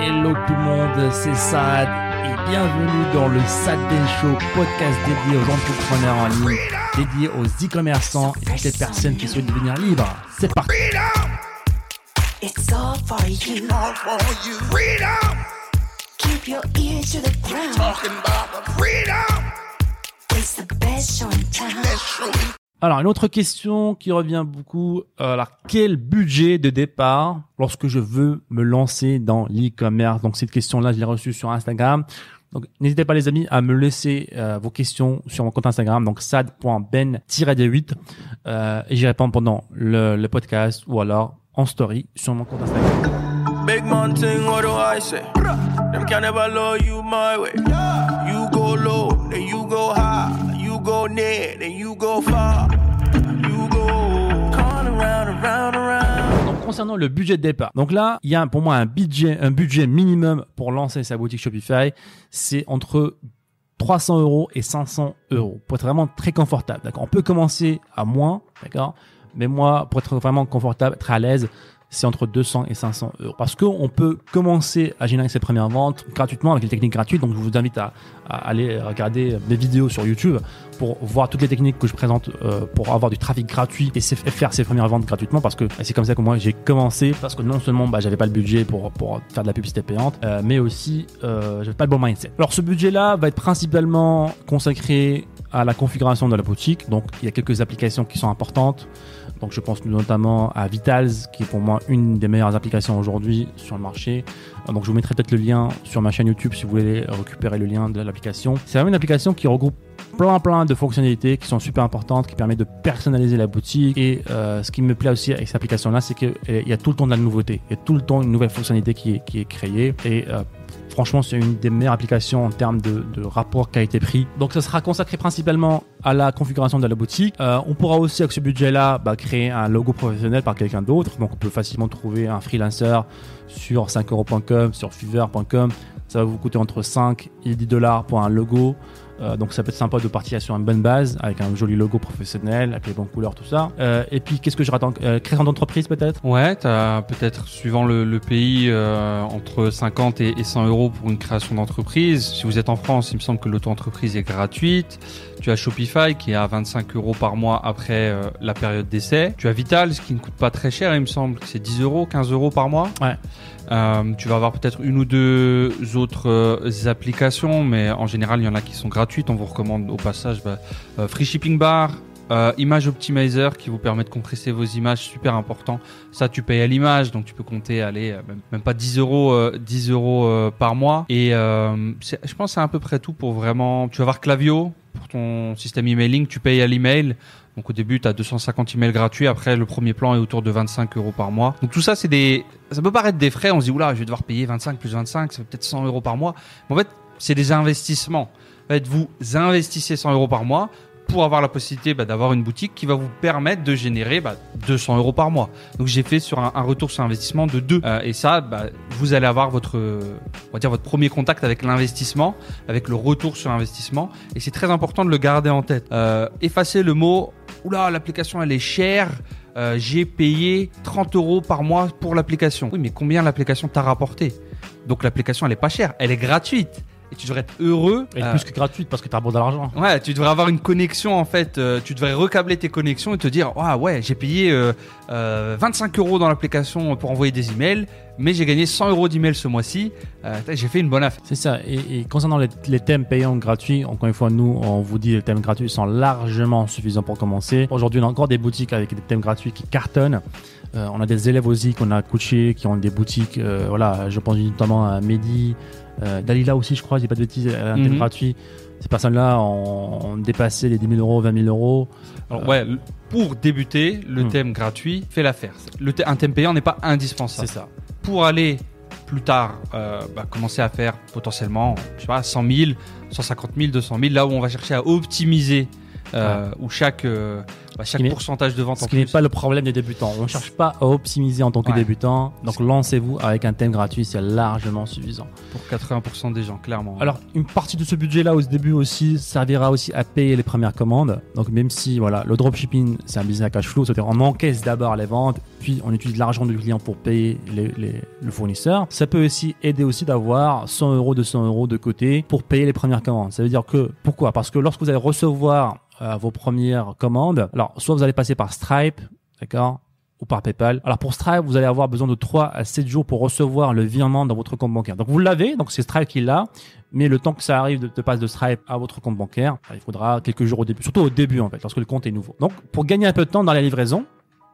Hello tout le monde, c'est Sad et bienvenue dans le Sad Den Show, podcast dédié aux entrepreneurs en ligne, dédié aux e-commerçants et toutes les personnes qui souhaitent devenir libres. C'est parti. It's all for you. all for you. Freedom, Keep your ears to the ground. talking about the freedom. It's the best show in town. Let's show you. Alors une autre question qui revient beaucoup, euh, alors quel budget de départ lorsque je veux me lancer dans l'e-commerce? Donc cette question-là, je l'ai reçue sur Instagram. Donc n'hésitez pas les amis à me laisser euh, vos questions sur mon compte Instagram, donc sad.ben-d8 euh, et j'y réponds pendant le, podcast ou alors en story sur mon compte Instagram. Big man thing, what do I say? Go near, you go far. Donc concernant le budget de départ, donc là il y a pour moi un budget, un budget minimum pour lancer sa boutique Shopify, c'est entre 300 euros et 500 euros pour être vraiment très confortable. D'accord, on peut commencer à moins, d'accord, mais moi pour être vraiment confortable, être à l'aise, c'est entre 200 et 500 euros. Parce qu'on peut commencer à générer ses premières ventes gratuitement avec les techniques gratuites. Donc, je vous invite à, aller regarder mes vidéos sur YouTube pour voir toutes les techniques que je présente euh, pour avoir du trafic gratuit et, faire ses premières ventes gratuitement. Parce que c'est comme ça que moi j'ai commencé. Parce que non seulement bah, j'avais pas le budget pour, faire de la publicité payante, euh, mais aussi euh, j'avais pas le bon mindset. Alors, ce budget-là va être principalement consacré à la configuration de la boutique. Donc, il y a quelques applications qui sont importantes. Donc je pense notamment à Vitals, qui est pour moi une des meilleures applications aujourd'hui sur le marché. Donc je vous mettrai peut-être le lien sur ma chaîne YouTube si vous voulez récupérer le lien de l'application. C'est vraiment une application qui regroupe plein plein de fonctionnalités qui sont super importantes, qui permet de personnaliser la boutique. Et euh, ce qui me plaît aussi avec cette application-là, c'est qu'il y a tout le temps de la nouveauté. Il y a tout le temps une nouvelle fonctionnalité qui est, créée. Et euh, franchement, c'est une des meilleures applications en termes de, rapport qualité-prix. Donc, ça sera consacré principalement à la configuration de la boutique. Euh, on pourra aussi, avec ce budget-là, bah, créer un logo professionnel par quelqu'un d'autre. Donc, on peut facilement trouver un freelancer sur 5euros.com, sur fiverr.com. Ça va vous coûter entre 5 et 10 dollars pour un logo. Euh, donc ça peut être sympa de partir sur une bonne base avec un joli logo professionnel, avec les bonnes couleurs, tout ça. Euh, et puis qu'est-ce que je rattends euh, Création d'entreprise peut-être? Ouais, t'as peut-être suivant le, le pays euh, entre 50 et, et 100 euros pour une création d'entreprise. Si vous êtes en France, il me semble que l'auto-entreprise est gratuite. Tu as Shopify qui est à 25 euros par mois après la période d'essai. Tu as Vital, ce qui ne coûte pas très cher, il me semble que c'est 10 euros, 15 euros par mois. Ouais. Tu vas avoir peut-être une ou deux autres applications, mais en général, il y en a qui sont gratuites. On vous recommande au passage bah, euh, Free Shipping Bar, euh, Image Optimizer qui vous permet de compresser vos images, super important. Ça, tu payes à l'image, donc tu peux compter, aller même, même pas 10 euros, euh, 10 euros euh, par mois. Et euh, je pense c'est à peu près tout pour vraiment. Tu vas avoir Clavio pour ton système emailing, tu payes à l'email. Donc au début, tu as 250 emails gratuits. Après, le premier plan est autour de 25 euros par mois. Donc tout ça, c'est des. Ça peut paraître des frais. On se dit, oula, je vais devoir payer 25 plus 25, ça fait peut-être 100 euros par mois. Mais en fait, c'est des investissements. Fait, vous investissez 100 euros par mois pour avoir la possibilité bah, d'avoir une boutique qui va vous permettre de générer bah, 200 euros par mois. Donc j'ai fait sur un, un retour sur investissement de 2. et ça, bah, vous allez avoir votre, euh, on va dire votre premier contact avec l'investissement, avec le retour sur investissement. Et c'est très important de le garder en tête. Euh, effacez le mot, oula, l'application elle est chère. euh, j'ai payé 30 euros par mois pour l'application. Oui, mais combien l'application t'a rapporté? Donc l'application elle est pas chère, elle est gratuite. Et tu devrais être heureux. Et euh, plus que gratuite parce que tu as beau de l'argent. Ouais, tu devrais avoir une connexion en fait. euh, tu devrais recabler tes connexions et te dire, ah ouais, j'ai payé euh, euh, 25 euros dans l'application pour envoyer des emails, mais j'ai gagné 100 euros d'emails ce mois-ci. Euh, j'ai fait une bonne affaire. C'est ça. Et, et concernant les, les thèmes payants gratuits, encore une fois, nous, on vous dit les thèmes gratuits sont largement suffisants pour commencer. Aujourd'hui, on a encore des boutiques avec des thèmes gratuits qui cartonnent. Euh, on a des élèves aussi qu'on a coachés qui ont des boutiques. euh, voilà, je pense notamment à Mehdi, Dalila aussi, je crois, j'ai pas de bêtises, un thème Mhm. gratuit. Ces personnes-là ont, dépassé les 10 000 euros, 20 000 euros. Alors, ouais, pour débuter, le Hmm. thème gratuit fait l'affaire. Un thème payant n'est pas C'est indispensable. ça. Pour aller plus tard, euh, bah, commencer à faire potentiellement, je sais pas, 100 000, 150 000, 200 000, là où on va chercher à optimiser euh, où chaque, euh, bah, chaque qui pourcentage de vente Ce en qui n'est pas le problème des débutants. On ne cherche pas à optimiser en tant que Ouais. débutant. Donc lancez-vous avec un thème gratuit, c'est largement suffisant. pour 80% des gens, clairement. Alors une partie de ce budget-là au début aussi servira aussi à payer les premières commandes. Donc même si voilà le dropshipping c'est un business à cash flow, c'est-à-dire on encaisse d'abord les ventes, puis on utilise l'argent du client pour payer les- les- le fournisseur. Ça peut aussi aider aussi d'avoir 100 euros, 200 euros de côté pour payer les premières commandes. Ça veut dire que pourquoi? Parce que lorsque vous allez recevoir euh, vos premières commandes, alors soit vous allez passer par Stripe, d'accord ou par PayPal. Alors pour Stripe, vous allez avoir besoin de 3 à 7 jours pour recevoir le virement dans votre compte bancaire. Donc vous l'avez, donc c'est Stripe qui l'a, mais le temps que ça arrive de, de passer de Stripe à votre compte bancaire, bah, il faudra quelques jours au début, surtout au début en fait, lorsque le compte est nouveau. Donc pour gagner un peu de temps dans la livraison,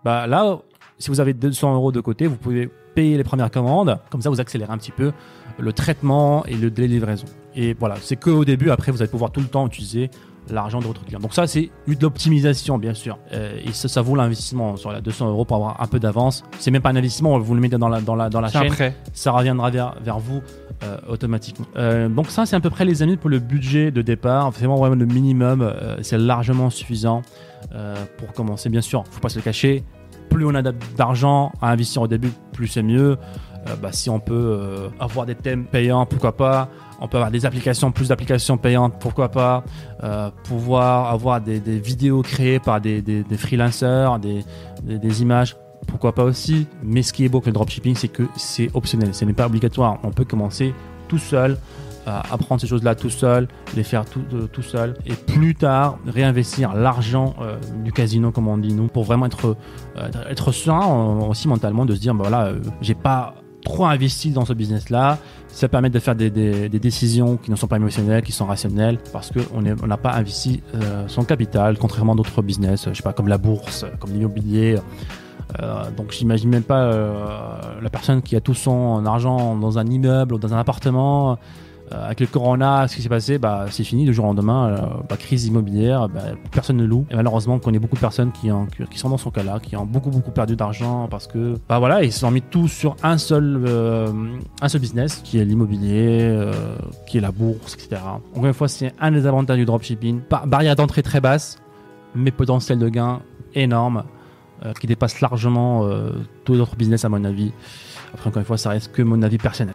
bah là, si vous avez 200 euros de côté, vous pouvez payer les premières commandes, comme ça vous accélérez un petit peu le traitement et le délai livraison. Et voilà, c'est que au début, après vous allez pouvoir tout le temps utiliser l'argent de votre client. Donc ça, c'est une de l'optimisation, bien sûr. Euh, et ça, ça vaut l'investissement sur la 200 euros pour avoir un peu d'avance. C'est même pas un investissement, vous le mettez dans la, dans la, dans la chaîne prêt. ça reviendra vers, vers vous euh, automatiquement. Euh, donc ça, c'est à peu près les amis pour le budget de départ. C'est vraiment, vraiment le minimum. c'est largement suffisant pour commencer. Bien sûr, faut pas se le cacher. Plus on a d'a- d'argent à investir au début, plus c'est mieux. Euh, bah, si on peut euh, avoir des thèmes payants, pourquoi pas. On peut avoir des applications, plus d'applications payantes, pourquoi pas. Euh, pouvoir avoir des, des vidéos créées par des, des, des freelancers, des, des, images, pourquoi pas aussi. Mais ce qui est beau avec le dropshipping, c'est que c'est optionnel, ce n'est pas obligatoire. On peut commencer tout seul, apprendre ces choses-là tout seul, les faire tout, tout seul, et plus tard réinvestir l'argent du casino, comme on dit nous, pour vraiment être, être serein aussi mentalement, de se dire, bah voilà, j'ai pas trop investi dans ce business-là. Ça permet de faire des, des- décisions qui ne sont pas émotionnelles, qui sont rationnelles, parce qu'on n'a pas investi euh, son capital, contrairement à d'autres business, je sais pas, comme la bourse, comme l'immobilier. Euh, donc j'imagine même pas euh, la personne qui a tout son argent dans un immeuble ou dans un appartement. Euh, avec le corona, ce qui s'est passé, bah, c'est fini du jour au lendemain. euh, bah, crise immobilière, bah, personne ne loue. Et malheureusement, on connaît beaucoup de personnes qui, ont- qui sont dans ce cas-là, qui ont beaucoup beaucoup perdu d'argent parce que, bah voilà, ils se sont mis tout sur un seul, euh, un seul business, qui est l'immobilier, qui est la bourse, etc. Encore une fois, c'est un des avantages du dropshipping. Barrière d'entrée très basse, mais potentiel de gain énorme, qui dépasse largement tous les autres business à mon avis. Après, encore une fois, ça reste que mon avis personnel.